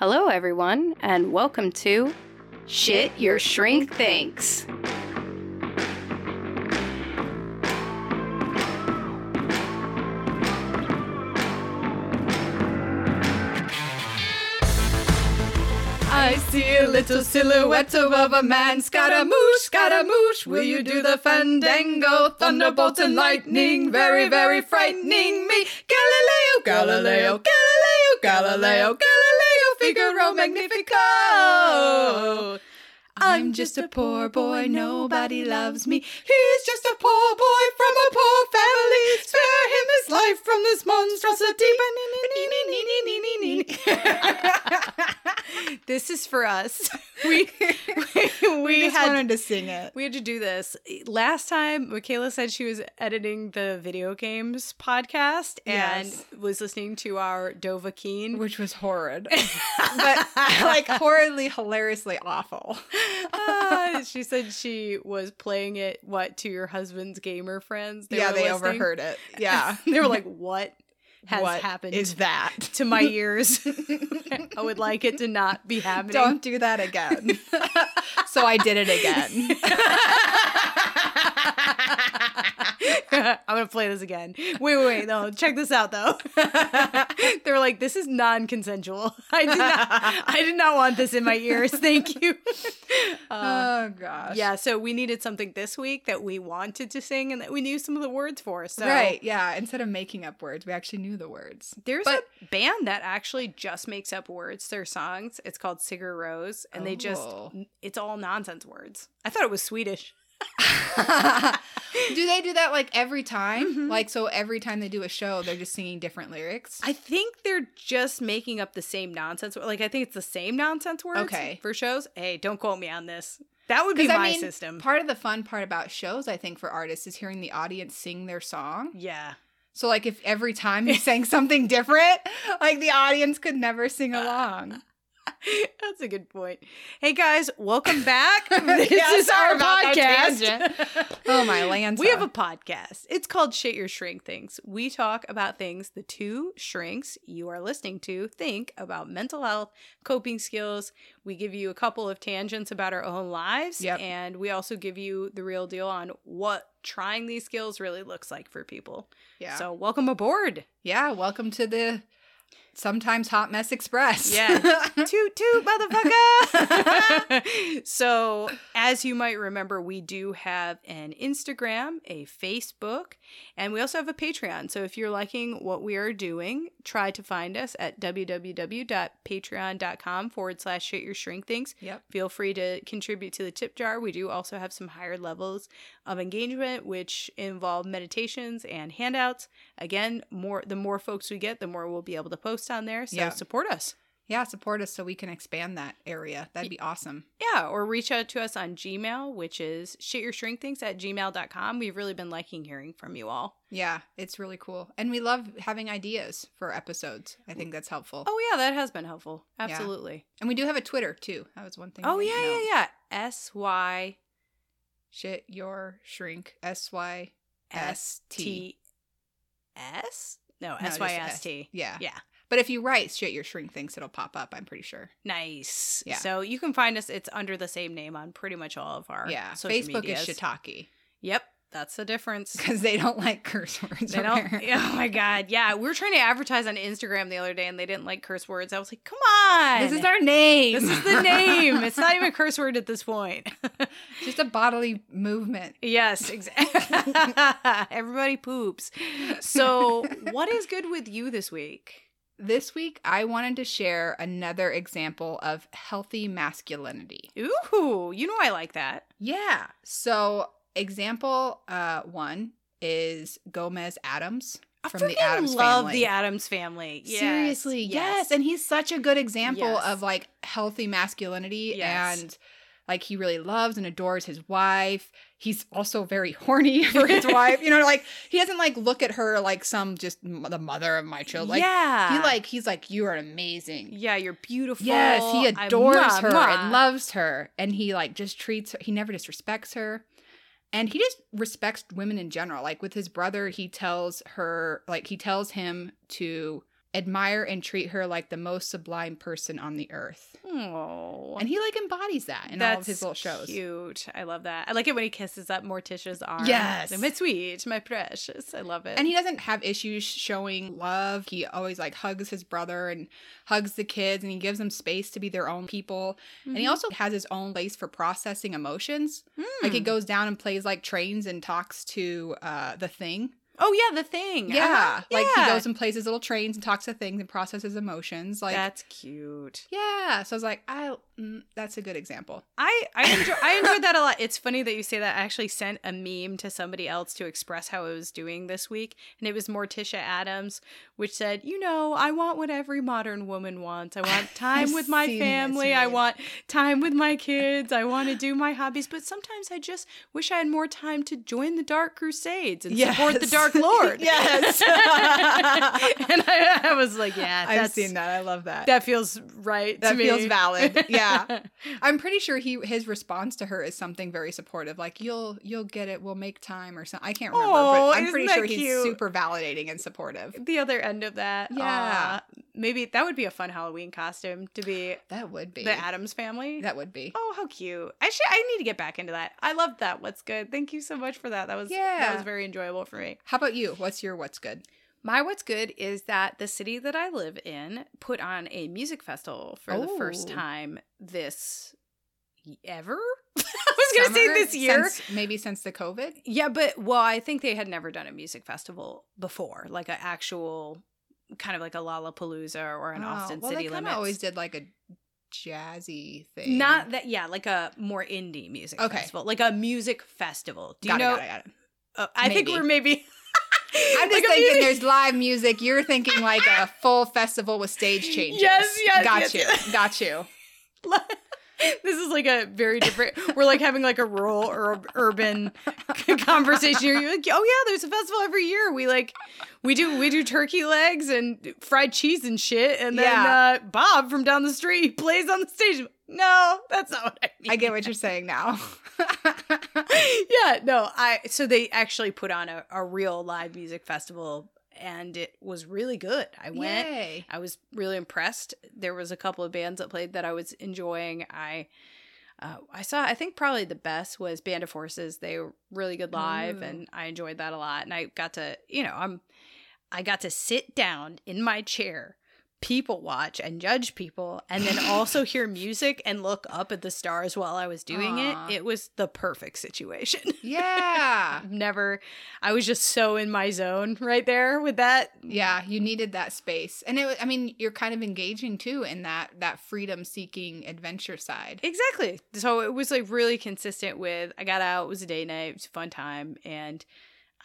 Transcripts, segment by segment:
Hello, everyone, and welcome to Shit Your Shrink Thinks. I see a little silhouette of a man. Scaramouche, Scaramouche, will you do the fandango? Thunderbolt and lightning, very, very frightening me. Galileo, Galileo, Galileo, Galileo, Galileo, Figaro Magnifico. I'm just a poor boy, nobody loves me. He's just a poor boy from a poor family. Spare him his life from this monstrosity. This is for us. We we, we just had wanted to sing it. we had to do this last time. Michaela said she was editing the video games podcast and Yes. was listening to our Dovahkiin. Which was horrid. but like horridly, hilariously awful. Ah, she said she was playing it what to your husband's gamer friends. yeah, they listening. overheard it. Yeah. they were like, "What has What happened is that? to my ears? I would like it to not be happening." Don't do that again. so I did it again. I'm gonna play this again. Wait, wait, wait, no, check this out though. they were like, "This is non-consensual. I did not, I did not want this in my ears. Thank you." Uh, oh gosh. yeah, so we needed something this week that we wanted to sing and that we knew some of the words for. So Right. Yeah. Instead of making up words, we actually knew the words. There's But- a band that actually just makes up words to their songs. It's called Sigur Rós, and they just Oh. it's all nonsense words. I thought it was Swedish. do they do that like every time? Mhm. Like so every time they do a show, they're just singing different lyrics. I think they're just making up the same nonsense. Like I think it's the same nonsense words Okay. for shows. Hey, don't quote me on this. That would be my I mean, system. Part of the fun part about shows, I think, for artists is hearing the audience sing their song. yeah. So like if every time you sang something different, like the audience could never sing along. That's a good point. Hey guys, welcome back. this Yeah, is our podcast. Oh my Lanza. We have a podcast. It's called Shit Your Shrink Thinks. We talk about things the two shrinks you are listening to think about mental health, coping skills. We give you a couple of tangents about our own lives. Yep. And we also give you the real deal on what trying these skills really looks like for people. yeah. So welcome aboard. yeah, welcome to the sometimes hot mess express. Yeah. toot toot motherfucker so as you might remember we do have an instagram a facebook and we also have a patreon so if you're liking what we are doing try to find us at www.patreon.com forward slash shit your shrink thinks yep. feel free to contribute to the tip jar we do also have some higher levels of engagement which involve meditations and handouts again more the more folks we get the more we'll be able to post on there so Yeah. support us Yeah, support us so we can expand that area. That'd be awesome. Yeah, or reach out to us on Gmail, which is shityourshrinkthinks at gmail.com. We've really been liking hearing from you all. Yeah, it's really cool. And we love having ideas for episodes. I think that's helpful. Oh, yeah, that has been helpful. Absolutely. And we do have a Twitter too. That was one thing. Oh, yeah, know. yeah, yeah. S Y Shit your shrink. S Y S T S? No, S Y S T. Yeah. Yeah. But if you write shit your shrink thinks it'll pop up, I'm pretty sure. Nice. Yeah. So you can find us. It's under the same name on pretty much all of our yeah. social Facebook medias. is shiitake Yep, that's the difference. because they don't like curse words. They don't. Oh my god! Yeah, we were trying to advertise on Instagram the other day, and they didn't like curse words. I was like, "Come on, This is our name. This is the name. It's not even a curse word at this point. Just a bodily movement. yes, exactly. Everybody poops. So, what is good with you this week? This week, I wanted to share another example of healthy masculinity. Ooh, you know I like that. Yeah. So, example uh, one is Gomez Addams. From the Addams love family. the Addams family. Yes, Seriously, yes. And he's such a good example Yes. of like healthy masculinity Yes. and like he really loves and adores his wife. He's also very horny for his wife. You know, like he doesn't like look at her like some just m- the mother of my children. Like yeah. he like he's like you are amazing. yeah, you're beautiful. Yes, he adores mwah, her and loves her and he like just treats her he never disrespects her. And he just respects women in general. Like with his brother, he tells her like he tells him to admire and treat her like the most sublime person on the earth. Oh, And he like embodies that in all of his little shows. Cute. I love that. I like it when he kisses up Morticia's arm. Yes. my sweet, my precious. I love it. And he doesn't have issues showing love. He always like hugs his brother and hugs the kids and he gives them space to be their own people. And he Mhm. also has his own place for processing emotions. Like he Hmm. goes down and plays like trains and talks to uh the thing. Oh yeah, the thing. Yeah. Uh-huh. Like Yeah. he goes and plays his little trains and talks to things and processes emotions. Like That's cute. yeah. So I was like, I mm, that's a good example. I I enjoy I enjoyed that a lot. It's funny that you say that. I actually sent a meme to somebody else to express how I was doing this week, and it was Morticia Addams, which said, "You know, I want what every modern woman wants. I want time with my family. I want time with my kids. I want to do my hobbies, but sometimes I just wish I had more time to join the Dark Crusades and support the Yes. Dark Lord." Yes. and I, I was like, "Yeah, I've seen that. I love that. That feels right. That to me. feels valid. Yeah. I'm pretty sure he his response to her is something very supportive, like you'll you'll get it, we'll make time or something. I can't remember, Oh, but I'm pretty sure he's super validating and supportive. the other end of that. Yeah. Aw. Maybe that would be a fun Halloween costume to be That would be the Addams family. that would be. oh, how cute! I should. I need to get back into that. I love that. What's good? Thank you so much for that. That was yeah. that was very enjoyable for me. How about you? What's your what's good? My what's good is that the city that I live in put on a music festival for the first Oh. time this ever. I was gonna say this year. Since- maybe since the COVID. Yeah, but well, I think they had never done a music festival before, like an actual kind of like a Lollapalooza or an Oh, Austin well, City they Limits. always did like a jazzy thing. Not that, yeah, like a more indie music Okay. festival, like a music festival. Do you got know? it, got it, got it. uh, I think we're maybe. I'm just Like thinking there's live music. You're thinking like a full festival with stage changes. Yes, yes, Got yes, you. yes. Got you. this is like a very different. We're like having like a rural or urban conversation. You're like, oh yeah, there's a festival every year. We like, we do we do turkey legs and fried cheese and shit, and then Yeah. uh, Bob from down the street plays on the stage. No, that's not what I mean. I get what you're saying now. yeah, no, I so they actually put on a, a real live music festival and it was really good. I went. Yay. I was really impressed. There was a couple of bands that played that I was enjoying. I uh, I saw I think probably the best was Band of Horses. They were really good live Ooh. and I enjoyed that a lot. And I got to, you know, I'm I got to sit down in my chair, people watch and judge people and then also hear music and look up at the stars while I was doing Aw. it. It was the perfect situation. Yeah. Never I was just so in my zone right there with that. Yeah, you needed that space. And it I mean, you're kind of engaging too in that that freedom seeking adventure side. Exactly. So it was like really consistent with I got out, it was a day night, it was a fun time, and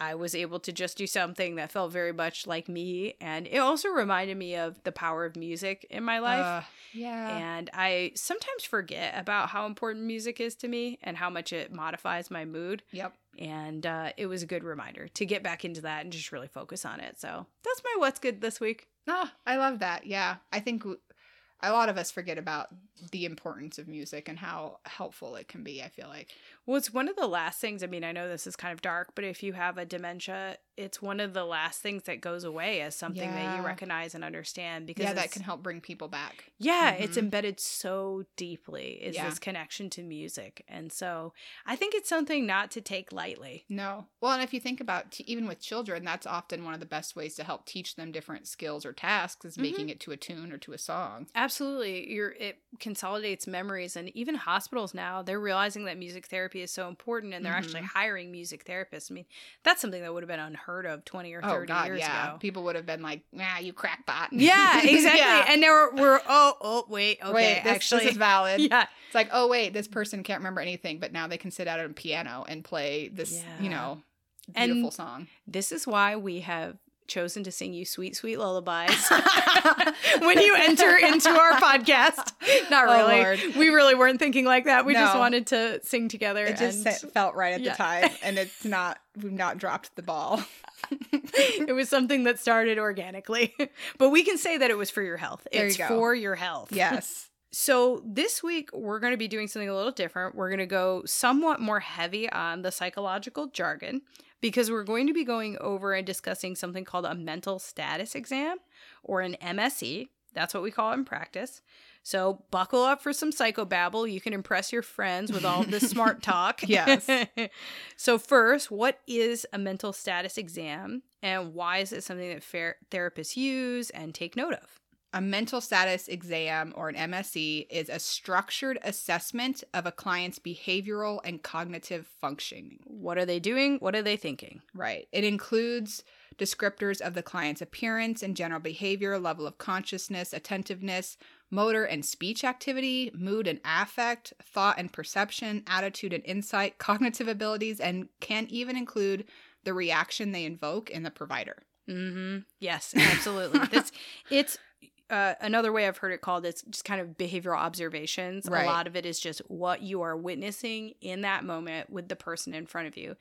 I was able to just do something that felt very much like me. And it also reminded me of the power of music in my life. Uh, yeah. and I sometimes forget about how important music is to me and how much it modifies my mood. yep. And uh, it was a good reminder to get back into that and just really focus on it. So that's my what's good this week. Oh, I love that. Yeah. I think a lot of us forget about the importance of music and how helpful it can be, I feel like. Well, it's one of the last things. I mean, I know this is kind of dark, but if you have a dementia, it's one of the last things that goes away as something that you recognize and understand. Because yeah, that can help bring people back. yeah, it's Mhm. embedded so deeply. Is Yeah. this connection to music, and so I think it's something not to take lightly. No. Well, and if you think about t- even with children, that's often one of the best ways to help teach them different skills or tasks is making it to a tune or to a song. Absolutely, you're it consolidates memories, and even hospitals now they're realizing that music therapy is so important, and they're actually Mhm. hiring music therapists. I mean, that's something that would have been unheard of twenty or Oh thirty God, years yeah. ago. People would have been like, "Nah, you crackpot." Yeah, exactly. Yeah. And now we're, we're oh oh wait okay wait, this, actually this is valid. yeah It's like, oh wait, this person can't remember anything, but now they can sit out at a piano and play this, Yeah. you know, And- beautiful song. this is why we have chosen to sing you sweet, sweet lullabies when you enter into our podcast. Not Oh, really. Lord. we really weren't thinking like that. We just wanted to sing together. It just and felt right at yeah. the time, and it's not. We've not dropped the ball. it was something that started organically. but we can say that it was for your health. There you it's go. for your health. Yes. So this week we're going to be doing something a little different. We're going to go somewhat more heavy on the psychological jargon because we're going to be going over and discussing something called a mental status exam or an MSE. That's what we call it in practice. So buckle up for some psychobabble. You can impress your friends with all this smart talk. Yes. so first, what is a mental status exam and why is it something that therapists use and take note of? A mental status exam or an MSE is a structured assessment of a client's behavioral and cognitive functioning. What are they doing? What are they thinking? Right. It includes descriptors of the client's appearance and general behavior, level of consciousness, attentiveness, motor and speech activity, mood and affect, thought and perception, attitude and insight, cognitive abilities, and can even include the reaction they invoke in the provider. Mm-hmm. Yes, absolutely. That's it's uh, another way I've heard it called. is just kind of behavioral observations. Right. A lot of it is just what you are witnessing in that moment with the person in front of you.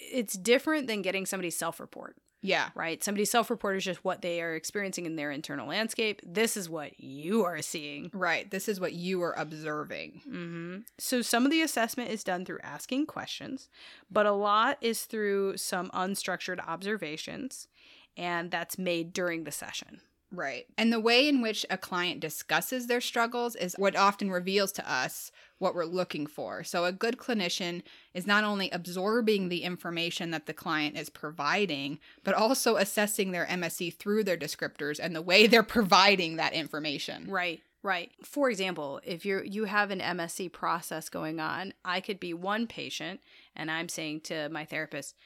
It's different than getting somebody's self-report, Yeah. right? Somebody's self-report is just what they are experiencing in their internal landscape. This is what you are seeing. Right. This is what you are observing. hmm So some of the assessment is done through asking questions, but a lot is through some unstructured observations, and that's made during the session. Right. And the way in which a client discusses their struggles is what often reveals to us what we're looking for. So, a good clinician is not only absorbing the information that the client is providing, but also assessing their MSE through their descriptors and the way they're providing that information. Right. Right. For example, if you you have an MSE process going on, I could be one patient and I'm saying to my therapist,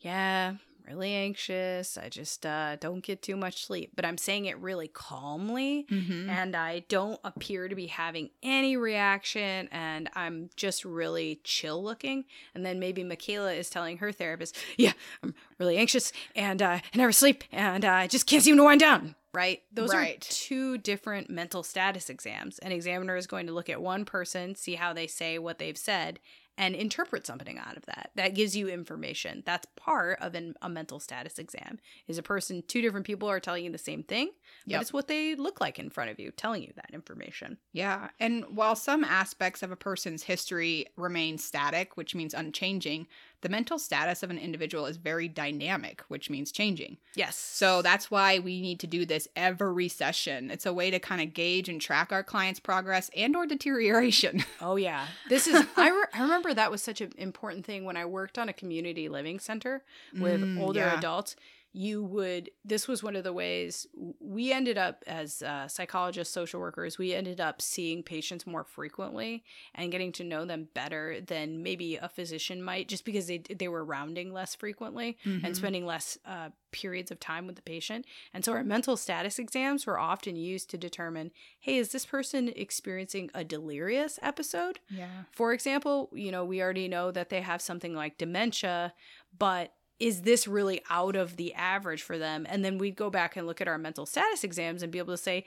"Yeah, really anxious. I just uh, don't get too much sleep." But I'm saying it really calmly, Mm-hmm. and I don't appear to be having any reaction, and I'm just really chill looking. And then maybe Michaela is telling her therapist, "Yeah, I'm really anxious, and uh, I never sleep, and uh, I just can't seem to wind down." Right? Those Right. are two different mental status exams. An examiner is going to look at one person, see how they say what they've said, and interpret something out of that. That gives you information. That's part of an, a mental status exam. Is a person, two different people are telling you the same thing, but it's what they look like in front of you, telling you that information. Yeah. And while some aspects of a person's history remain static, which means unchanging, the mental status of an individual is very dynamic, which means changing. Yes. So that's why we need to do this every session. It's a way to kind of gauge and track our clients' progress and or deterioration. Oh yeah, this is. I, re- I remember that was such an important thing when I worked on a community living center with Mm, older yeah. adults. You would. This was one of the ways we ended up as uh, psychologists, social workers. We ended up seeing patients more frequently and getting to know them better than maybe a physician might, just because they they were rounding less frequently Mhm. and spending less uh, periods of time with the patient. And so our mental status exams were often used to determine, hey, is this person experiencing a delirious episode? Yeah. For example, you know, we already know that they have something like dementia, but is this really out of the average for them? And then we'd go back and look at our mental status exams and be able to say,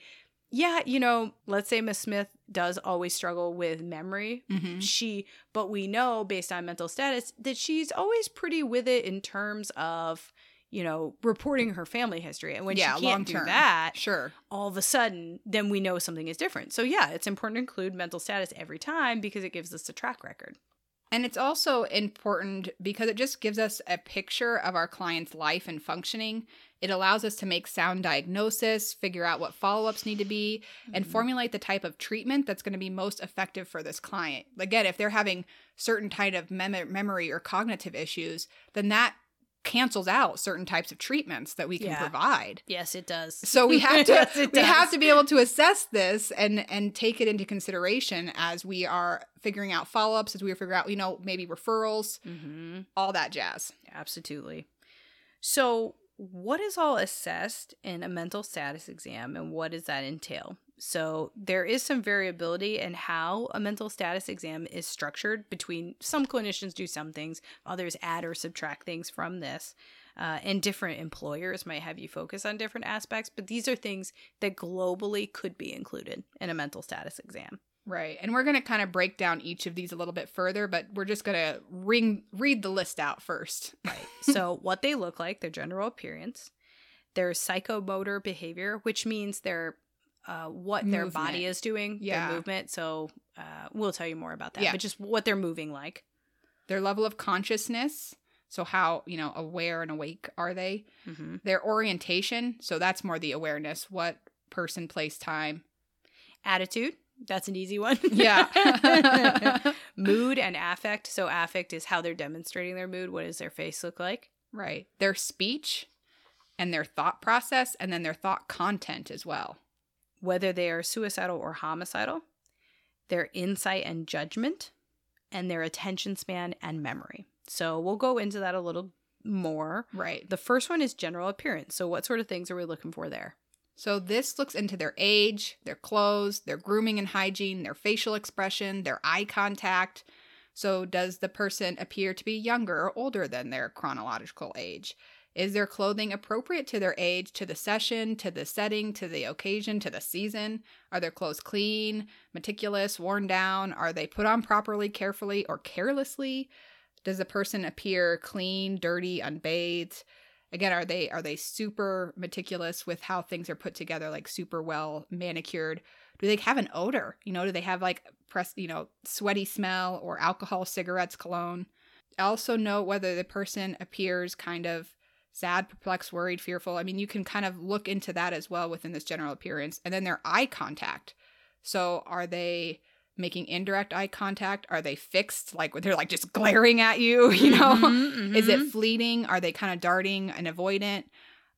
yeah, you know, let's say Miss Smith does always struggle with memory. Mm-hmm. She, but we know based on mental status that she's always pretty with it in terms of, you know, reporting her family history. And when yeah, she can't do term. that, Sure. all of a sudden, then we know something is different. So yeah, it's important to include mental status every time because it gives us a track record. And it's also important because it just gives us a picture of our client's life and functioning. It allows us to make sound diagnosis, figure out what follow ups need to be, and Mhm. formulate the type of treatment that's going to be most effective for this client. Again, if they're having certain type of mem- memory or cognitive issues, then that cancels out certain types of treatments that we can Yeah. provide. Yes, it does. So we have to Yes, we have to be able to assess this and and take it into consideration as we are figuring out follow-ups, as we figure out, you know, maybe referrals, hmm all that jazz. Absolutely. So, what is all assessed in a mental status exam and what does that entail? So, there is some variability in how a mental status exam is structured between some clinicians do some things, others add or subtract things from this. Uh, and different employers might have you focus on different aspects, but these are things that globally could be included in a mental status exam. Right. And we're going to kind of break down each of these a little bit further, but we're just going to ring read the list out first. Right. so, what they look like, their general appearance, their psychomotor behavior, which means their uh, what their body is doing, Yeah. their movement. So, uh, we'll tell you more about that, Yeah. but just what they're moving like. Their level of consciousness, so how, you know, aware and awake are they? hmm Their orientation, so that's more the awareness, what person, place, time. Attitude, that's an easy one. Yeah. mood and affect. So, affect is how they're demonstrating their mood. What does their face look like? right. Their speech and their thought process and then their thought content as well. Whether they are suicidal or homicidal, their insight and judgment, and their attention span and memory. So, we'll go into that a little more. Right. The first one is general appearance. So, what sort of things are we looking for there? So this looks into their age, their clothes, their grooming and hygiene, their facial expression, their eye contact. So does the person appear to be younger or older than their chronological age? Is their clothing appropriate to their age, to the session, to the setting, to the occasion, to the season? Are their clothes clean, meticulous, worn down? Are they put on properly, carefully, or carelessly? Does the person appear clean, dirty, unbathed? again are they are they super meticulous with how things are put together like super well manicured do they have an odor you know do they have like press you know sweaty smell or alcohol cigarettes cologne also note whether the person appears kind of sad perplexed worried fearful i mean you can kind of look into that as well within this general appearance and then their eye contact so are they making indirect eye contact are they fixed like they're like just glaring at you you know Mhm, is mhm. it fleeting? Are they kind of darting and avoidant?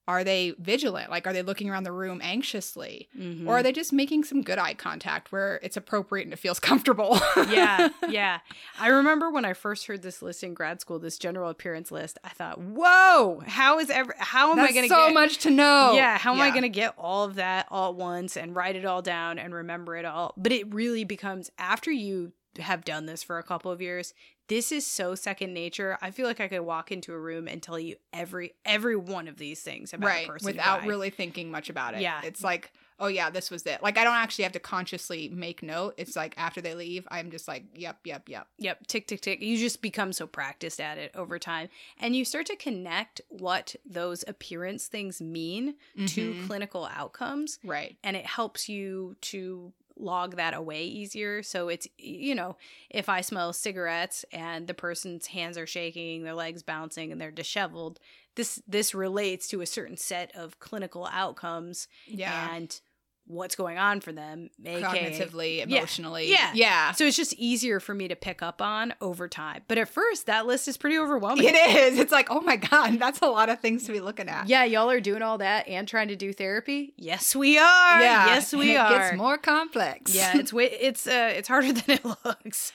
Are they vigilant? Like, are they looking around the room anxiously? Mhm. Or are they just making some good eye contact where it's appropriate and it feels comfortable? yeah, yeah. I remember when I first heard this list in grad school, this general appearance list. I thought, "Whoa, how is ever? How am That's I going to so get so much to know. Yeah, how am I going to get all of that all at once and write it all down and remember it all? But it really becomes after you have done this for a couple of years, this is so second nature. I feel like I could walk into a room and tell you every every one of these things about a right person without really thinking much about it. Yeah. It's like, oh yeah, this was it. Like I don't actually have to consciously make note. It's like after they leave, I'm just like, yep, yep, yep. Yep, tick, tick, tick. You just become so practiced at it over time. And you start to connect what those appearance things mean to Mhm. clinical outcomes. Right. And it helps you to log that away easier. So it's, you know, if I smell cigarettes and the person's hands are shaking, their legs bouncing, and they're disheveled, this this relates to a certain set of clinical outcomes Yeah. and what's going on for them, Cognitively, emotionally. Yeah. Yeah. so it's just easier for me to pick up on over time. But at first, that list is pretty overwhelming. It is. It's like, oh my God, that's a lot of things to be looking at. Yeah, y'all are doing all that and trying to do therapy. Yes, we are. yeah yes, and we it are. gets more complex. yeah, it's way it's uh it's harder than it looks.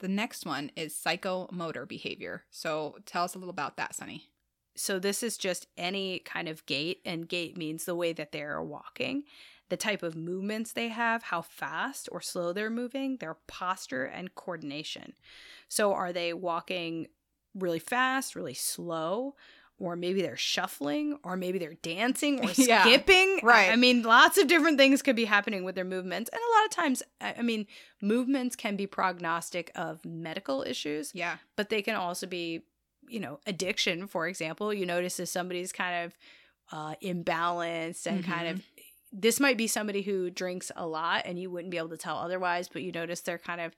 The next one is psychomotor behavior. So tell us a little about that, Sunny. so this is just any kind of gait, and gait means the way that they're walking, the type of movements they have, how fast or slow they're moving, their posture and coordination. So are they walking really fast, really slow? Or maybe they're shuffling, or maybe they're dancing or Yeah, skipping. right. I mean, lots of different things could be happening with their movements. And a lot of times, I mean, movements can be prognostic of medical issues Yeah. but they can also be you know addiction for example you notice if somebody's kind of uh imbalanced and kind of this might be somebody who drinks a lot and you wouldn't be able to tell otherwise but you notice they're kind of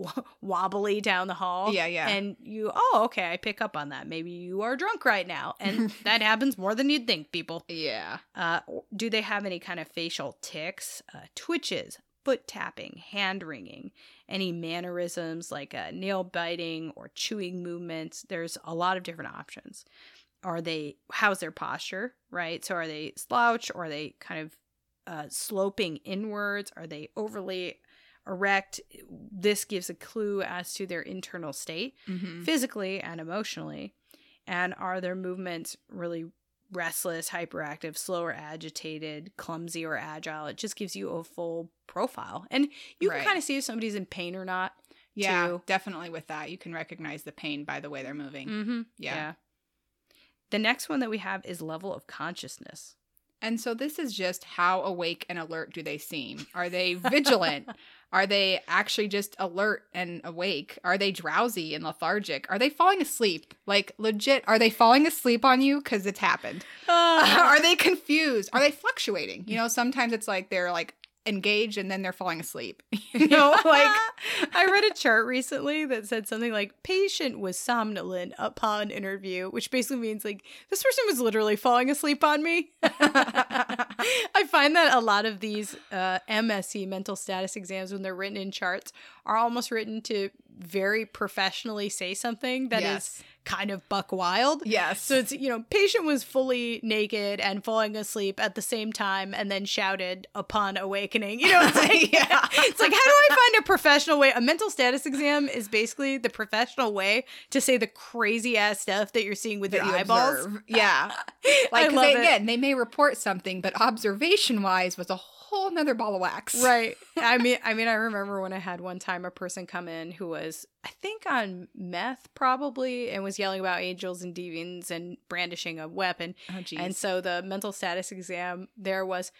w- wobbly down the hall Yeah, yeah. and you oh okay i pick up on that maybe you are drunk right now and that happens more than you'd think people Yeah. uh, do they have any kind of facial tics, uh, twitches, foot tapping, hand wringing, any mannerisms like uh, nail biting or chewing movements? There's a lot of different options. Are they, how's their posture, right? So are they slouch or are they kind of uh, sloping inwards? Are they overly erect? This gives a clue as to their internal state Mm-hmm. physically and emotionally? And are their movements really restless, hyperactive, slow or agitated, clumsy or agile? It just gives you a full profile. And you Right. can kind of see if somebody's in pain or not. Yeah, too. definitely with that. You can recognize the pain by the way they're moving. Mm-hmm. Yeah. The next one that we have is level of consciousness. And so this is just how awake and alert do they seem? Are they vigilant? Are they actually just alert and awake? Are they drowsy and lethargic? Are they falling asleep? Like legit, are they falling asleep on you cuz it's happened? Ah. are they confused? Are they fluctuating? You know, sometimes it's like they're like engaged and then they're falling asleep. You know, like I read a chart recently that said something like patient was somnolent upon interview, which basically means like this person was literally falling asleep on me. I find that a lot of these uh, MSE mental status exams, when they're written in charts, are almost written to very professionally say something that is Yes. Kind of buck wild. yes. So it's, you know, patient was fully naked and falling asleep at the same time and then shouted upon awakening. You know, it's like, Yeah. it's like, how do I find a professional way? A mental status exam is basically the professional way to say the crazy ass stuff that you're seeing with that your you eyeballs. observe. Yeah. Like they, again, they may report something, but observation wise was a whole nother ball of wax. Right. I mean, I mean, I remember when I had one time a person come in who was, I think, on meth probably, and was yelling about angels and demons and brandishing a weapon. Oh. And so the mental status exam there was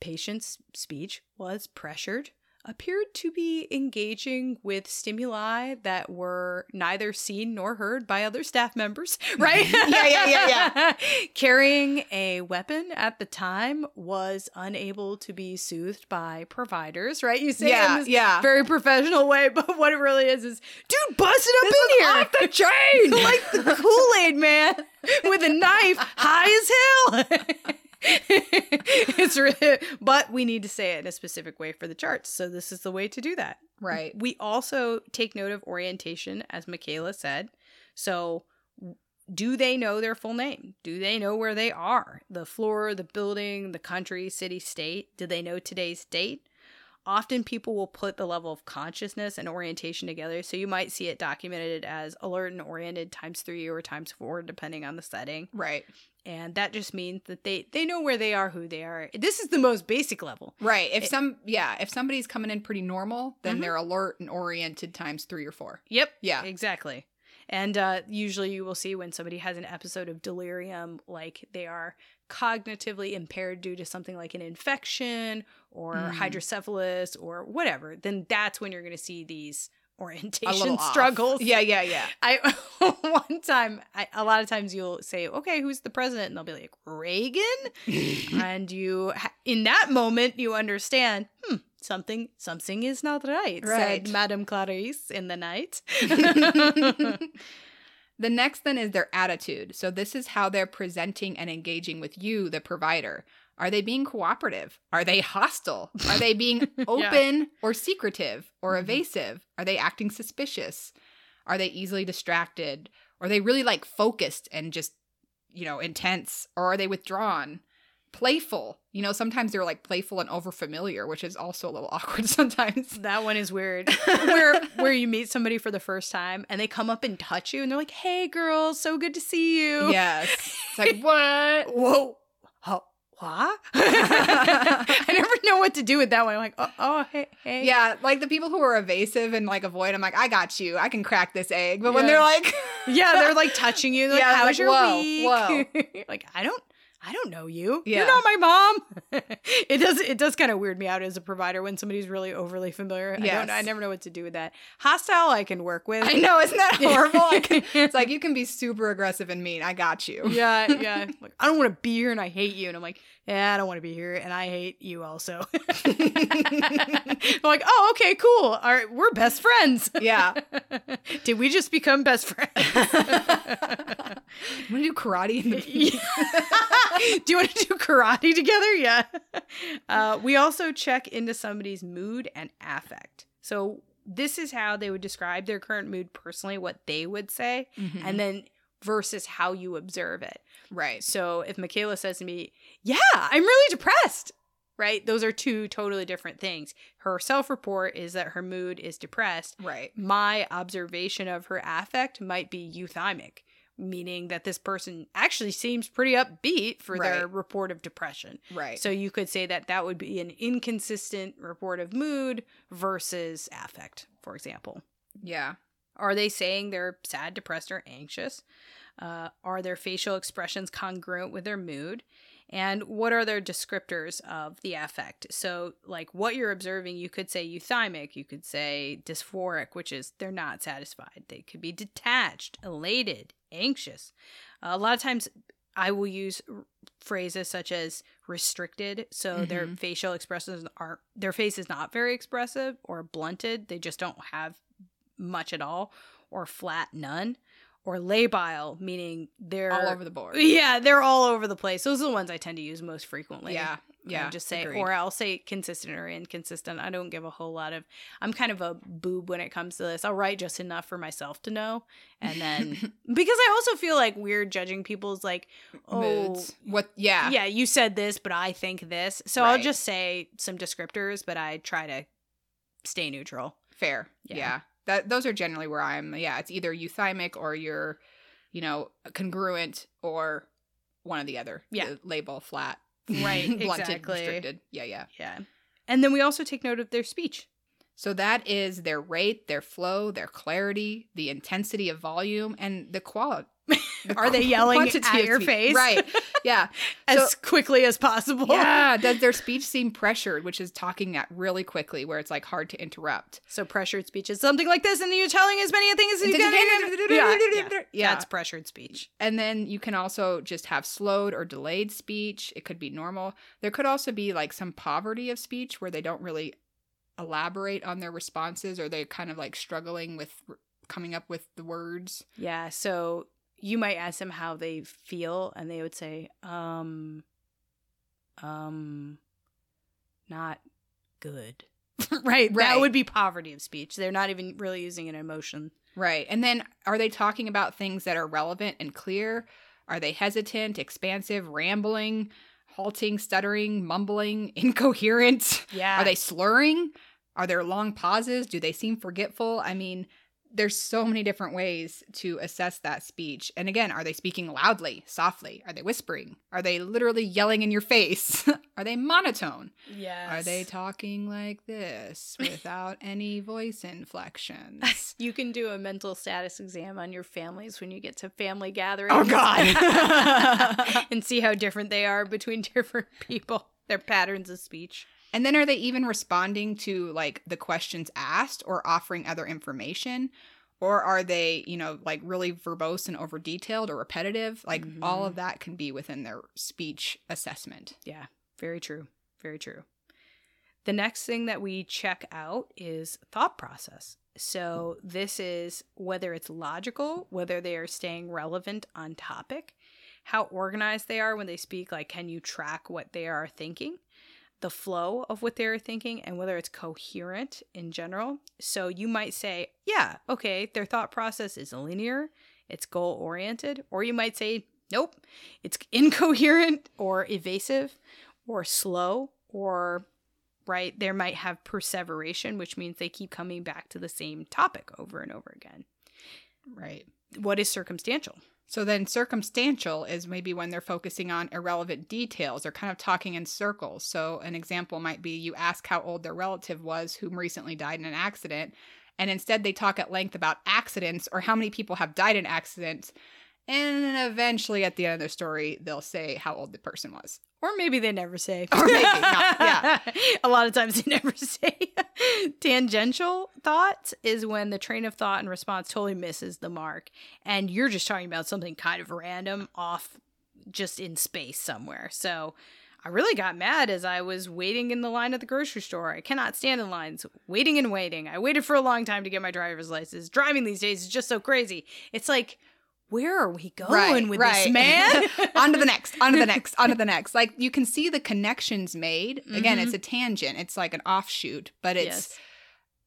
patient's speech was pressured, appeared to be engaging with stimuli that were neither seen nor heard by other staff members, right? Yeah, yeah, yeah, yeah. Carrying a weapon at the time was unable to be soothed by providers, right? You say Yeah, in this yeah. very professional way, but what it really is is, dude, bust it up This in here off the chain. like the Kool-Aid man with a knife high as hell. it's really, but we need to say it in a specific way for the charts. So this is the way to do that. right. We also take note of orientation, as Michaela said. So do they know their full name? Do they know where they are? The floor, the building, the country, city, state? Do they know today's date? Often people will put the level of consciousness and orientation together. So you might see it documented as alert and oriented times three or times four, depending on the setting. Right. And that just means that they, they know where they are, who they are. This is the most basic level. Right. If It- some yeah, if somebody's coming in pretty normal, then Mhm. they're alert and oriented times 3 or 4. Yep. Yeah. Exactly. And uh, usually you will see when somebody has an episode of delirium, like they are cognitively impaired due to something like an infection or Mm. hydrocephalus or whatever, then that's when you're going to see these orientation little off. struggles. Yeah, yeah, yeah. I one time, I, a lot of times you'll say, "Okay, who's the president?" and they'll be like, "Reagan," and you, in that moment, you understand, hmm, something, something is not right," Right. said Madame Clarice in the night. The next then is their attitude. So this is how they're presenting and engaging with you, the provider. Are they being cooperative? Are they hostile? Are they being open or secretive or Mhm. evasive? Are they acting suspicious? Are they easily distracted? Are they really like focused and just, you know, intense? Or are they withdrawn? Playful. You know, sometimes they're like playful and overfamiliar, which is also a little awkward sometimes. That one is weird. where where you meet somebody for the first time and they come up and touch you and they're like, "Hey, girl, so good to see you." Yes. It's like, what? Whoa. Huh? What? I never know what to do with that one. I'm like, oh, oh hey, hey. Yeah, like the people who are evasive and like avoid, I'm like, I got you. I can crack this egg. But when they're like, Yeah, they're like touching you. They're like, Yeah, how's like, your whoa, week? like, I don't I don't know you. Yeah. You're not my mom. it does it does kind of weird me out as a provider when somebody's really overly familiar. I don't I never know what to do with that. Hostile I can work with. I know, isn't that horrible? I can, it's like you can be super aggressive and mean. I got you. yeah, yeah. Like, I don't want to be here and I hate you. And I'm like, yeah, I don't want to be here and I hate you also. I'm like, oh, okay, cool. All right, we're best friends. Yeah. Did we just become best friends? Want to do karate in the do you want to do karate together? Yeah. Uh, we also check into somebody's mood and affect. So this is how they would describe their current mood personally, what they would say, Mhm. and then versus how you observe it. right. So if Michaela says to me, "Yeah, I'm really depressed," right? Those are two totally different things. Her self-report is that her mood is depressed. Right. My observation of her affect might be euthymic, meaning that this person actually seems pretty upbeat for their report of depression. Right. So you could say that that would be an inconsistent report of mood versus affect, for example. yeah. Are they saying they're sad, depressed, or anxious? Uh, are their facial expressions congruent with their mood? And what are their descriptors of the affect? So, like what you're observing, you could say euthymic, you could say dysphoric, which is they're not satisfied. They could be detached, elated, anxious. Uh, a lot of times, I will use r- phrases such as restricted. So their Mhm. facial expressions aren't, their face is not very expressive or blunted. They just don't have much at all, or flat, none, or labile, meaning they're All over the board. yeah, they're all over the place. Those are the ones I tend to use most frequently. Yeah. Yeah. just say, agreed. or I'll say consistent or inconsistent. I don't give a whole lot of. I'm kind of a boob when it comes to this. I'll write just enough for myself to know, and then because I also feel like weird judging people's like, oh, moods. What? Yeah. yeah, you said this, but I think this. So I'll just say some descriptors, but I try to stay neutral. Fair. Yeah. Yeah. That those are generally where I'm. Yeah, it's either euthymic or you're, you know, congruent or one or the other. Yeah. The labile flat. Right, Blunted, exactly. restricted. Yeah, yeah. Yeah, and then we also take note of their speech. So that is their rate, their flow, their clarity, the intensity of volume, and the quality. Are they yelling at your face? Right. Yeah. as So- quickly as possible. yeah. Does their speech seem pressured, which is talking at really quickly, where it's like hard to interrupt? So pressured speech is something like this, and then you're telling as many things as you can. yeah, yeah. Yeah. That's pressured speech. And then you can also just have slowed or delayed speech. It could be normal. There could also be like some poverty of speech where they don't really elaborate on their responses or they're kind of like struggling with coming up with the words. Yeah. So you might ask them how they feel, and they would say, um, um, not good. right. That would be poverty of speech. They're not even really using an emotion. Right. And then are they talking about things that are relevant and clear? Are they hesitant, expansive, rambling, halting, stuttering, mumbling, incoherent? Yeah. Are they slurring? Are there long pauses? Do they seem forgetful? I mean, there's so many different ways to assess that speech. And again, are they speaking loudly, softly? Are they whispering? Are they literally yelling in your face? are they monotone? Yes. Are they talking like this without any voice inflections? You can do a mental status exam on your families when you get to family gatherings. Oh, God. and see how different they are between different people, their patterns of speech. And then are they even responding to like the questions asked or offering other information? Or are they, you know, like really verbose and over detailed or repetitive? Like all of mm-hmm. that can be within their speech assessment. Yeah, very true. Very true. The next thing that we check out is thought process. So, this is whether it's logical, whether they are staying relevant on topic, how organized they are when they speak, like, can you track what they are thinking, the flow of what they're thinking, and whether it's coherent in general. So, you might say, yeah, okay, their thought process is linear, it's goal oriented, or you might say, nope, it's incoherent or evasive or slow or right there might have perseveration which means they keep coming back to the same topic over and over again Right. what is circumstantial So then circumstantial is maybe when they're focusing on irrelevant details or kind of talking in circles. So an example might be you ask how old their relative was whom recently died in an accident, and instead they talk at length about accidents or how many people have died in accidents. And eventually at the end of the story, they'll say how old the person was. or maybe they never say Or maybe not, yeah. a lot of times they never say tangential thoughts is when the train of thought and response totally misses the mark and you're just talking about something kind of random off just in space somewhere so I really got mad as I was waiting in the line at the grocery store. I cannot stand in lines. Waiting and waiting. I waited for a long time to get my driver's license. Driving these days is just so crazy. It's like, where are we going right, with this man? on to the next, on to the next, on to the next. Like you can see the connections made. Again, Mhm. it's a tangent. It's like an offshoot, but it's yes.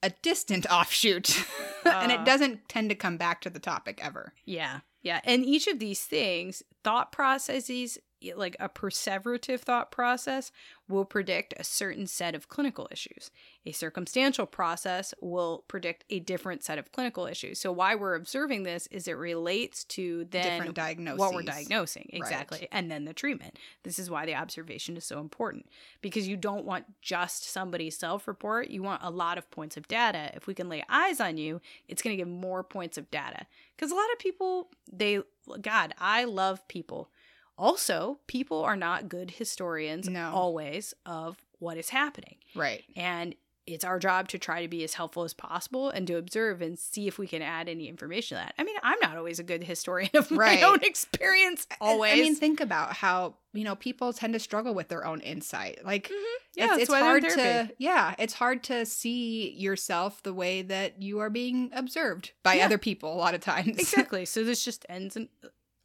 a distant offshoot. and Uh. it doesn't tend to come back to the topic ever. Yeah. Yeah. And each of these things, thought processes, like a perseverative thought process, will predict a certain set of clinical issues. A circumstantial process will predict a different set of clinical issues. So why we're observing this is it relates to then Different diagnoses. what we're diagnosing exactly and then the treatment this is why the observation is so important because you don't want just somebody's self-report you want a lot of points of data if we can lay eyes on you it's going to give more points of data because a lot of people they god i love people also people are not good historians No. always of what is happening Right. and it's our job to try to be as helpful as possible and to observe and see if we can add any information to that. I mean, I'm not always a good historian of my Right. own experience, always. I mean, think about how you know people tend to struggle with their own insight. Like, mm-hmm. yeah, it's, it's in hard to yeah, it's hard to see yourself the way that you are being observed by Yeah. other people a lot of times. exactly. So this just ends and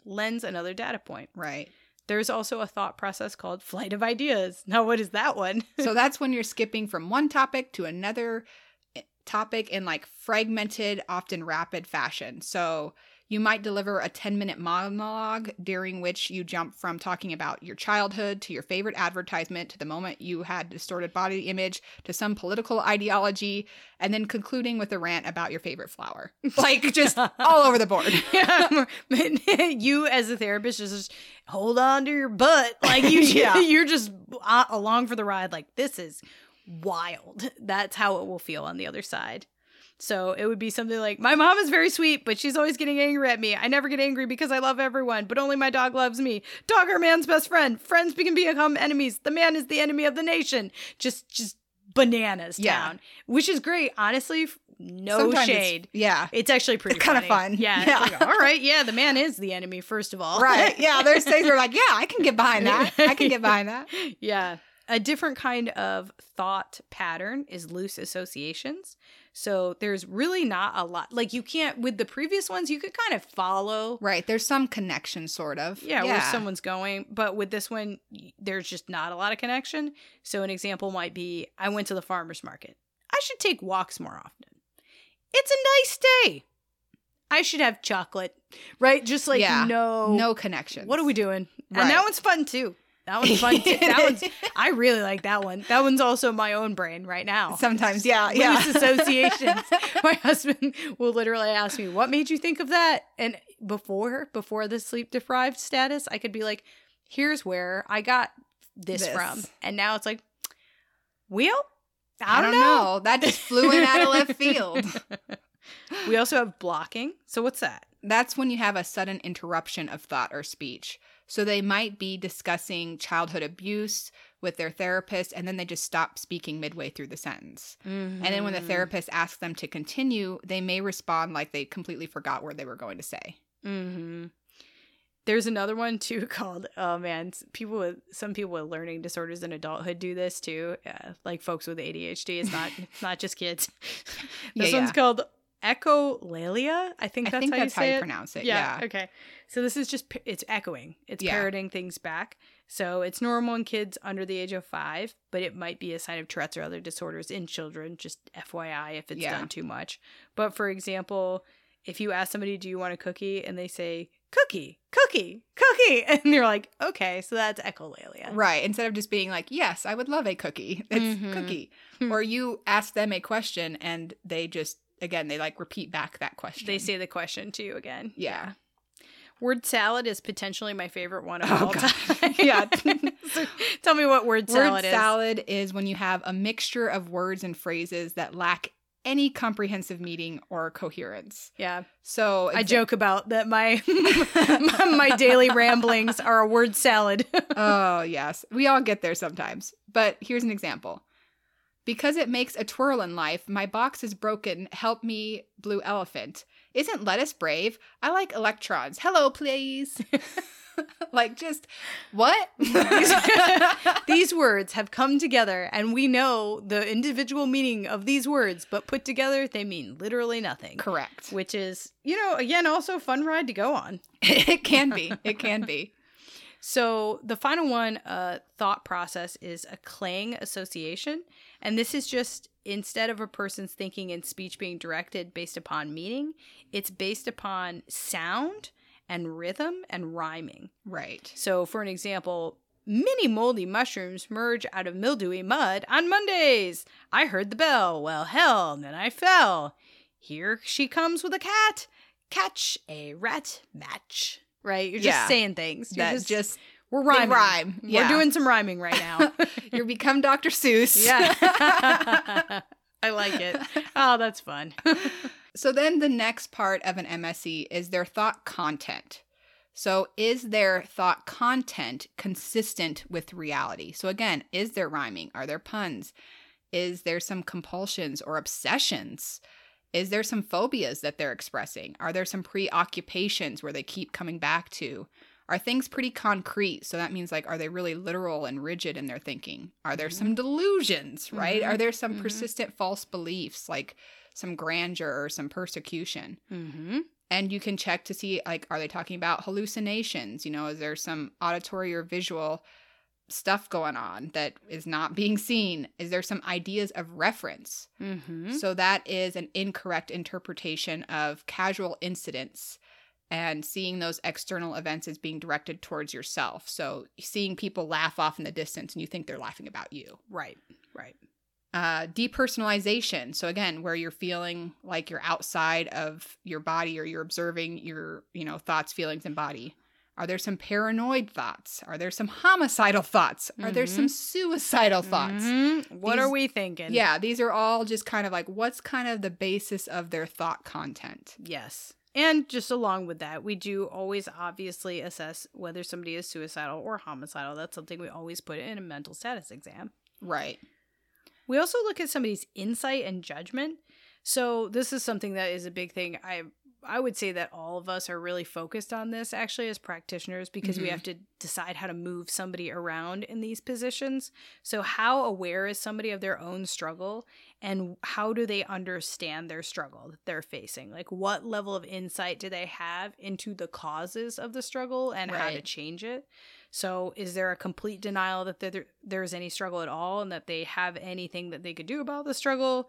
lends another data point. right. There's also a thought process called flight of ideas. Now, what is that one? So that's when you're skipping from one topic to another eh, topic in like fragmented, often rapid fashion. So you might deliver a 10 minute monologue during which you jump from talking about your childhood to your favorite advertisement to the moment you had distorted body image to some political ideology and then concluding with a rant about your favorite flower. Like just all over the board. you as a therapist just hold on to your butt, like you, Yeah. you're just uh, along for the ride. Like this is wild. That's how it will feel on the other side. So it would be something like, "My mom is very sweet, but she's always getting angry at me. I never get angry because I love everyone, but only my dog loves me. Dog are man's best friend. Friends can become enemies. The man is the enemy of the nation. Just, just bananas Yeah. town, which is great. Honestly, no Sometimes it's- shade. Yeah. It's actually pretty It's kinda fun. Yeah. Yeah. Like, all right. Yeah. The man is the enemy, first of all. Right. Yeah. There's things where like, yeah, I can get behind that. I can get behind that. yeah. A different kind of thought pattern is loose associations. So there's really not a lot. Like you can't, with the previous ones, you could kind of follow. Right. There's some connection, sort of. Yeah, where someone's going. But with this one, there's just not a lot of connection. So an example might be I went to the farmer's market. I should take walks more often. It's a nice day. I should have chocolate, right? Just like Yeah. no, no connection. What are we doing? And that one's fun too. That one's fun too. That one's I really like that one. That one's also my own brain right now. Sometimes, yeah, yeah. Loose associations. my husband will literally ask me, "What made you think of that?" And before before the sleep deprived status, I could be like, "Here's where I got this, This. from," and now it's like, "Well, I don't know. That just flew in out of left field. we also have blocking. So what's that? That's when you have a sudden interruption of thought or speech. So they might be discussing childhood abuse with their therapist, and then they just stop speaking midway through the sentence. And then when the Mm. therapist asks them to continue, they may respond like they completely forgot where they were going to say. hmm There's another one too called oh man, people with some people with learning disorders in adulthood do this too. Uh, like folks with ADHD. It's not it's not just kids. Yeah, this one's yeah. called echolalia. I think I that's think how that's you how you it. pronounce it. Yeah. Yeah. Okay. So this is just it's echoing. It's Yeah. parroting things back. So it's normal in kids under the age of five, but it might be a sign of Tourette's or other disorders in children. Just FYI, if it's Yeah. done too much. But for example, if you ask somebody, "Do you want a cookie?" and they say "cookie, cookie, cookie," and you're like, "Okay," so that's echolalia. Right. Instead of just being like, yes, I would love a cookie. It's Mhm. cookie. or you ask them a question and they just, again, they like repeat back that question. They say the question to you again. Yeah. Word salad is potentially my favorite one of Oh, all God. time. Yeah. So tell me what word salad Word is. salad is when you have a mixture of words and phrases that lack any comprehensive meaning or coherence. Yeah. So I joke about that my my daily ramblings are a word salad. oh, yes. We all get there sometimes. But here's an example. Because it makes a twirl in life, my box is broken. Help me, blue elephant. Isn't lettuce brave? I like electrons. Hello, please. like, just what? these words have come together and we know the individual meaning of these words, but put together they mean literally nothing. Correct. Which is, you know, again also a fun ride to go on. it can be. It can be. So the final one, uh, thought process is a clang association, and this is just instead of a person's thinking and speech being directed based upon meaning, it's based upon sound and rhythm and rhyming. Right. So, for an example, many moldy mushrooms merge out of mildewy mud on Mondays. I heard the bell. Well, hell, then I fell. Here she comes with a cat. Catch a rat match. Right? You're just Yeah. saying things. You're just, just we're rhyming. rhyme. Yeah. We're doing some rhyming right now. you become Dr. Seuss. yeah. I like it. Oh, that's fun. So then the next part of an MSE is their thought content. So is their thought content consistent with reality? So again, is there rhyming? Are there puns? Is there some compulsions or obsessions? Is there some phobias that they're expressing? Are there some preoccupations where they keep coming back to? Are things pretty concrete? So that means like are they really literal and rigid in their thinking? Are there some delusions, right? Mhm. Are there some Mhm. persistent false beliefs like some grandeur or some persecution? Mm-hmm. And you can check to see like are they talking about hallucinations? You know, is there some auditory or visual stuff going on that is not being seen? Is there some ideas of reference? Mm-hmm. So that is an incorrect interpretation of casual incidents and seeing those external events as being directed towards yourself. So seeing people laugh off in the distance and you think they're laughing about you. Right. Right. Uh, depersonalization. So again, where you're feeling like you're outside of your body or you're observing your, you know, thoughts, feelings, and body. Are there some paranoid thoughts? Are there some homicidal thoughts? Are there some suicidal thoughts? Mhm. What are we thinking? Yeah, these are all just kind of like what's kind of the basis of their thought content. Yes. And just along with that, we do always obviously assess whether somebody is suicidal or homicidal. That's something we always put in a mental status exam. Right. We also look at somebody's insight and judgment. So this is something that is a big thing. I I would say that all of us are really focused on this actually as practitioners because we Mhm. have to decide how to move somebody around in these positions. So how aware is somebody of their own struggle and how do they understand their struggle that they're facing? Like what level of insight do they have into the causes of the struggle and how to change it? So, is there a complete denial that there, there's any struggle at all and that they have anything that they could do about the struggle?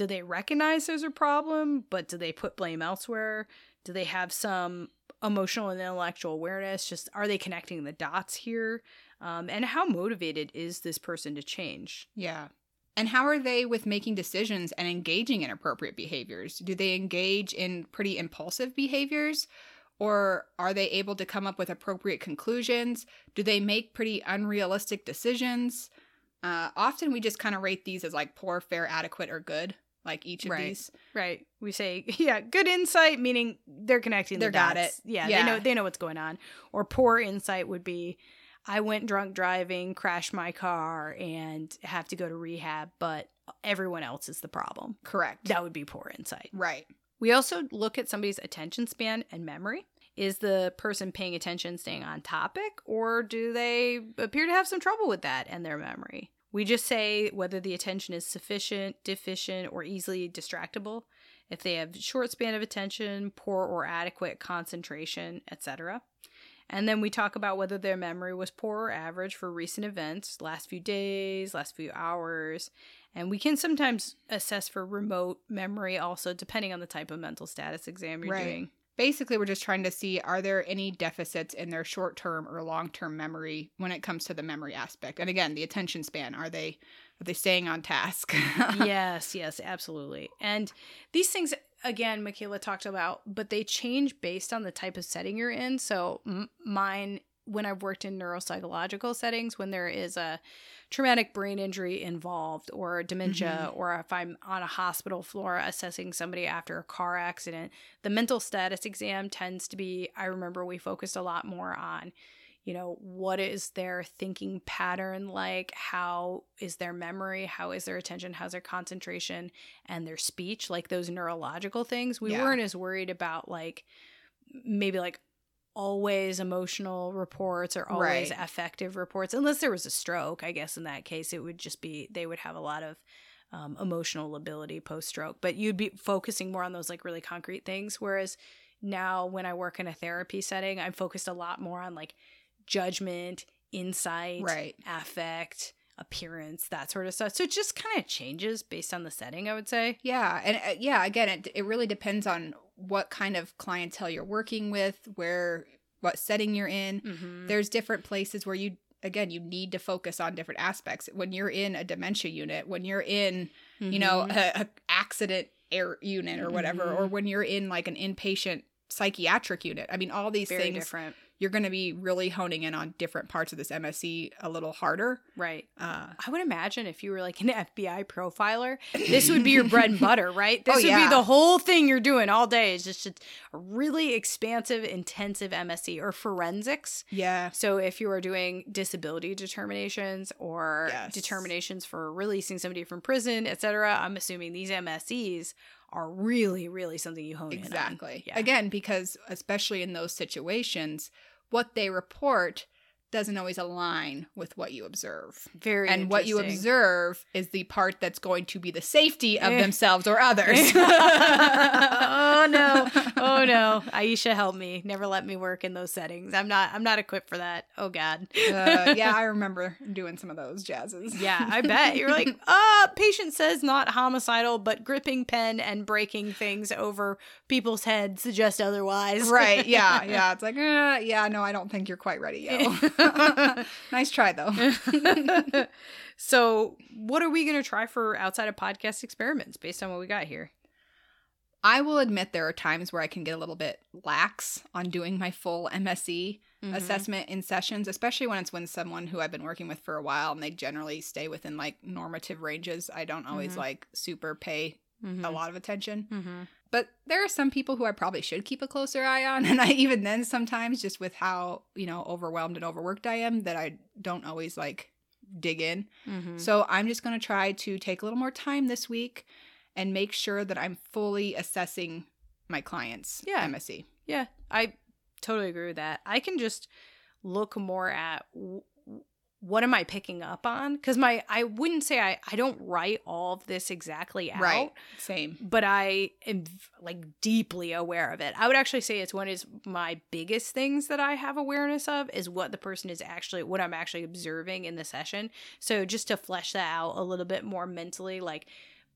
Do they recognize there's a problem, but do they put blame elsewhere? Do they have some emotional and intellectual awareness? Just are they connecting the dots here? Um, and how motivated is this person to change? Yeah. And how are they with making decisions and engaging in appropriate behaviors? Do they engage in pretty impulsive behaviors? Or are they able to come up with appropriate conclusions? Do they make pretty unrealistic decisions? Uh, often we just kind of rate these as like poor, fair, adequate, or good, like each of Right. these. Right. We say, yeah, good insight, meaning they're connecting the They're got dots. it. Yeah, Yeah. they know they know what's going on. Or poor insight would be I went drunk driving, crashed my car, and have to go to rehab, but everyone else is the problem. Correct. That would be poor insight. Right. We also look at somebody's attention span and memory. Is the person paying attention staying on topic, or do they appear to have some trouble with that and their memory? We just say whether the attention is sufficient, deficient, or easily distractible, if they have short span of attention, poor or adequate concentration, etc. And then we talk about whether their memory was poor or average for recent events, last few days, last few hours. And we can sometimes assess for remote memory also, depending on the type of mental status exam you're Right. doing. Basically, we're just trying to see are there any deficits in their short term or long term memory when it comes to the memory aspect. And again, the attention span. Are they are they staying on task? yes, yes, absolutely. And these things, again, Michaela talked about, but they change based on the type of setting you're in. So, m- mine, when I've worked in neuropsychological settings, when there is a traumatic brain injury involved or dementia, mm-hmm. or if I'm on a hospital floor assessing somebody after a car accident, the mental status exam tends to be, I remember we focused a lot more on you know what is their thinking pattern like? How is their memory? How is their attention? How's their concentration and their speech? Like those neurological things we Yeah. weren't as worried about like maybe like always emotional reports or always Right. affective reports. Unless there was a stroke i guess in that case it would just be they would have a lot of um, emotional lability post stroke but you'd be focusing more on those like really concrete things. Whereas now when i work in a therapy setting i'm focused a lot more on like judgment insight right. affect appearance that sort of stuff. So it just kind of changes based on the setting i would say. Yeah, and uh, yeah, again, it it really depends on what kind of clientele you're working with, where what setting you're in. mm-hmm. There's different places where you again, you need to focus on different aspects. When you're in a dementia unit, when you're in, you know, Mhm. a, a accident air unit or whatever, or Mhm. when you're in like an inpatient psychiatric unit. I mean, all these very things different. You're going to be really honing in on different parts of this MSE a little harder. Right. Uh, I would imagine if you were like an FBI profiler, this would be your bread and butter, right? This Oh, would yeah. be the whole thing you're doing all day is just a really expansive, intensive MSE or forensics. yeah. So if you are doing disability determinations or Yes. determinations for releasing somebody from prison, etc., I'm assuming these MSEs are really, really something you hone in on. Exactly. Yeah. Again, because especially in those situations, what they report doesn't always align with what you observe. Very and what you observe is the part that's going to be the safety of Eh. themselves or others. oh no oh no aisha help me never let me work in those settings i'm not i'm not equipped for that oh god uh, yeah, I remember doing some of those jazzes. yeah i bet you're like uh patient says not homicidal but gripping pen and breaking things over people's heads suggest otherwise right. Yeah. Yeah. It's like, uh, yeah, no, I don't think you're quite ready yet. nice try, though. so what are we going to try for outside of podcast experiments based on what we got here I will admit there are times where I can get a little bit lax on doing my full MSE Mm-hmm. assessment in sessions, especially when it's when someone who I've been working with for a while and they generally stay within like normative ranges. I don't always Mhm. like super pay Mhm. a lot of attention. But there are some people who I probably should keep a closer eye on. And I even then sometimes just with how, you know, overwhelmed and overworked I am, that I don't always like dig in. Mhm. So I'm just going to try to take a little more time this week and make sure that I'm fully assessing my clients' Yeah. MSE. Yeah, I totally agree with that. I can just look more at w- what am I picking up on because my I wouldn't say I I don't write all of this exactly out. Right. Same. But I am like deeply aware of it. I would actually say it's one of my biggest things that I have awareness of is what the person is actually, what I'm actually observing in the session. So just to flesh that out a little bit more mentally, like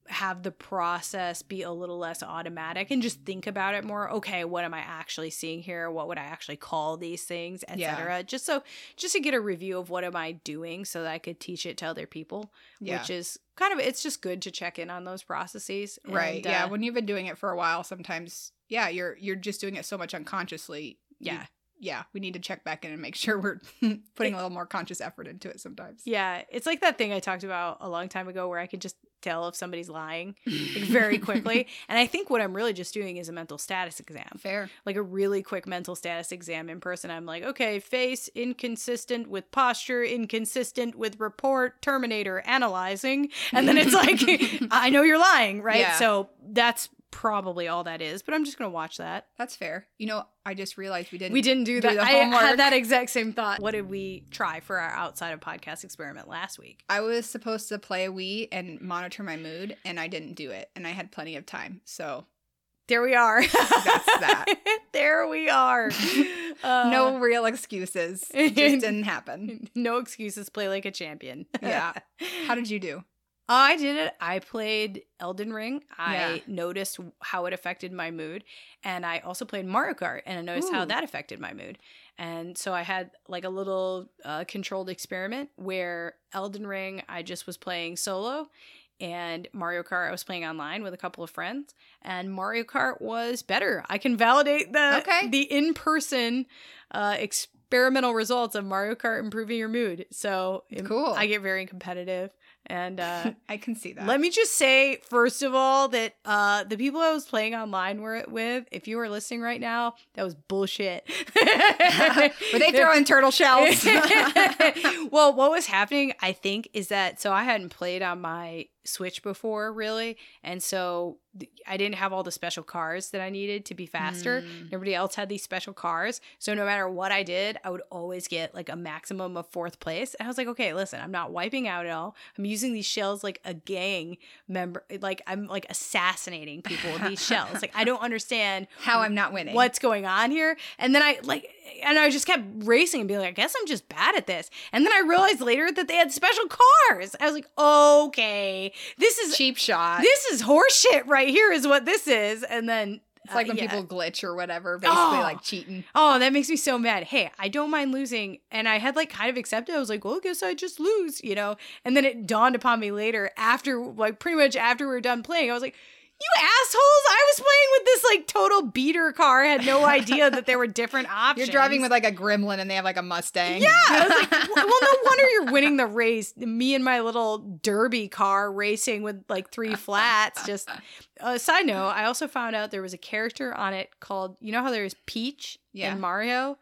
have the process be a little less automatic and just think about it more okay what am i actually seeing here what would i actually call these things Yeah. etc just so just to get a review of what am i doing so that i could teach it to other people Yeah. which is kind of it's just good to check in on those processes right. And, yeah. uh, When you've been doing it for a while, sometimes, yeah, you're you're just doing it so much unconsciously. Yeah yeah. We need to check back in and make sure we're putting a little more conscious effort into it sometimes. yeah it's like that thing i talked about a long time ago where i could just tell if somebody's lying like, very quickly and i think what i'm really just doing is a mental status exam Fair. like a really quick mental status exam in person. I'm like, okay, face inconsistent with posture, inconsistent with report, terminator analyzing. And then it's like, I know you're lying, right? Yeah. So that's probably all that is, but I'm just going to watch that. That's fair. You know, I just realized we didn't We didn't do do that. the I homework. had that exact same thought. What did we try for our outside of podcast experiment last week? I was supposed to play a Wii and monitor my mood, and I didn't do it, and I had plenty of time. So There we are. That's that. there we are. Uh, no real excuses. It just didn't happen. no excuses. Play like a champion. Yeah. How did you do? I did it. I played Elden Ring. I Yeah. noticed how it affected my mood. And I also played Mario Kart and I noticed how that affected my mood. And so I had like a little uh, controlled experiment where Elden Ring, I just was playing solo. And Mario Kart, I was playing online with a couple of friends, and Mario Kart was better. I can validate the Okay. the in person uh, experimental results of Mario Kart improving your mood. So Cool. I get very competitive, and uh, I can see that. let me just say, first of all, that uh, the people I was playing online were with, if you are listening right now, that was bullshit. Were they throwing turtle shells? well, what was happening, I think, is that so I hadn't played on my Switch before, really, and so I didn't have all the special cars that I needed to be faster. Mm. Everybody else had these special cars, so no matter what I did, I would always get like a maximum of fourth place. And I was like, okay, listen, I'm not wiping out at all. I'm using these shells like a gang member, like I'm like assassinating people with these shells. Like I don't understand How I'm not winning. what's going on here. And then I like, and I just kept racing and being like, I guess I'm just bad at this. And then I realized later that they had special cars. I was like, okay, this is cheap shot? this is horseshit right here, is what this is. And then It's like Uh, when yeah. people glitch or whatever, basically Oh. like cheating. Oh, that makes me so mad. Hey, I don't mind losing. And I had like kind of accepted. I was like, well, I guess I just lose, you know? And then it dawned upon me later, after, like, pretty much after we were done playing, I was like, you assholes, I was playing with this like total beater car. I had no idea that there were different options. You're driving with like a gremlin and they have like a Mustang. Yeah. I was like, well, no wonder you're winning the race. Me and my little derby car racing with like three flats. Just a side note, I also found out there was a character on it called, you know how there's Peach Yeah. in Mario?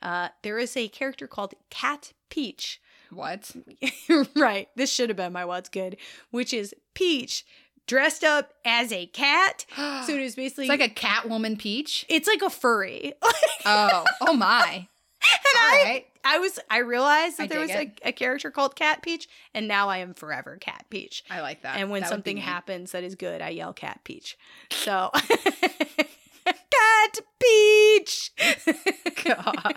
Uh, there is a character called Cat Peach. what? right. This should have been my what's good, which is Peach dressed up as a cat. So it is basically It's like a Catwoman Peach. it's like a furry. Oh, oh my. and All I right. I was I realized that I there was a, a character called Cat Peach, and now I am forever Cat Peach. I like that. and when That something happens that is good, I yell Cat Peach. So Cat Peach. God.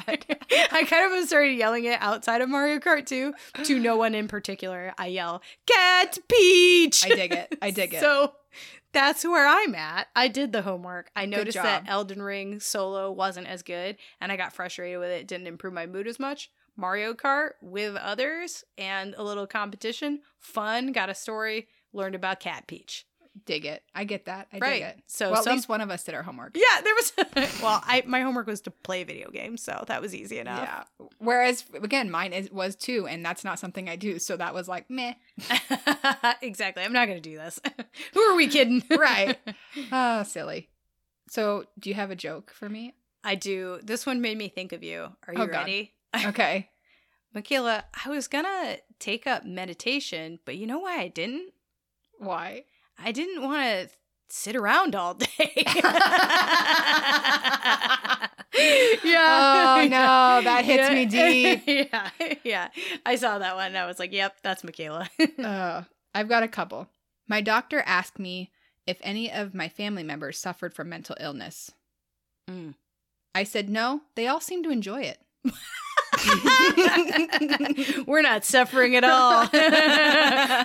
I kind of started yelling it outside of Mario Kart 2 to no one in particular. I yell Cat Peach. I dig it. I dig it. So that's where I'm at. I did the homework. I noticed that. Elden Ring solo wasn't as good, and I got frustrated with it. It didn't improve my mood as much. Mario Kart with others and a little competition, fun, got a story, learned about Cat Peach. Dig it. I get that. I Right. dig it. So well, at some- least one of us did our homework. Yeah, there was. well, I my homework was to play video games, so that was easy enough. Yeah. Whereas again, mine is was too, and that's not something I do. So that was like meh. exactly. I'm not gonna do this. Who are we kidding? Right. Oh, silly. So, do you have a joke for me? I do. This one made me think of you. Are you Oh, ready? Okay. Michaela, I was gonna take up meditation, but you know why I didn't? Why? I didn't want to sit around all day. yeah. Oh, no, that hits me deep. Yeah. Yeah. I saw that one and I was like, yep, that's Michaela. Uh, I've got a couple. My doctor asked me if any of my family members suffered from mental illness. Mm. I said no. They all seem to enjoy it. We're not suffering at all.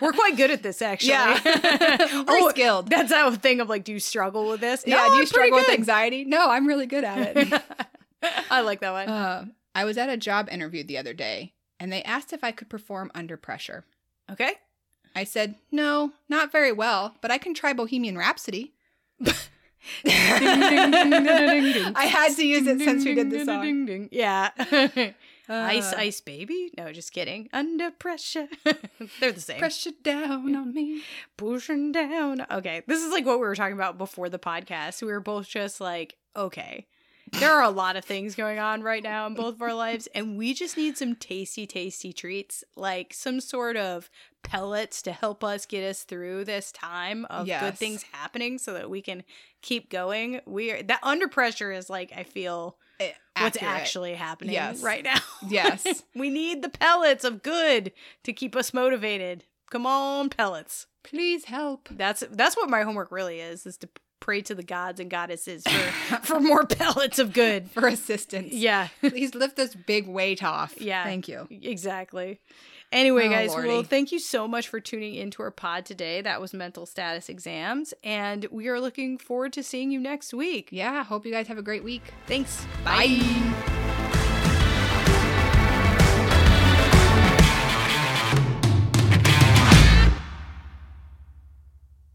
We're quite good at this, actually. Yeah. Skilled. that's a thing of like, do you struggle with this? yeah. No, do you I'm struggle with anxiety? No, I'm really good at it. I like that one. Uh, I was at a job interview the other day, and they asked if I could perform under pressure. okay. I said, no, not very well, but I can try Bohemian Rhapsody. I had to use it since we did the song. Yeah. Ice, Uh, ice, baby. No, just kidding. Under pressure. They're the same. Pressure down on me. Pushing down. Okay, this is like what we were talking about before the podcast. We were both just like, okay, there are a lot of things going on right now in both of our lives, and we just need some tasty, tasty treats, like some sort of pellets to help us get us through this time of good things happening, so that we can keep going. We are that under pressure is like I feel Eh, what's accurate. actually happening Yes. right now. Yes. we need the pellets of good to keep us motivated. Come on, pellets. Please help. That's that's what my homework really is: is to pray to the gods and goddesses for for more pellets of good. For assistance. Yeah, Please lift this big weight off. Yeah. Thank you. exactly. Anyway, Oh, guys, well, Lordy. thank you so much for tuning into our pod today. That was mental status exams, and we are looking forward to seeing you next week. Yeah. Hope you guys have a great week. Thanks. Bye.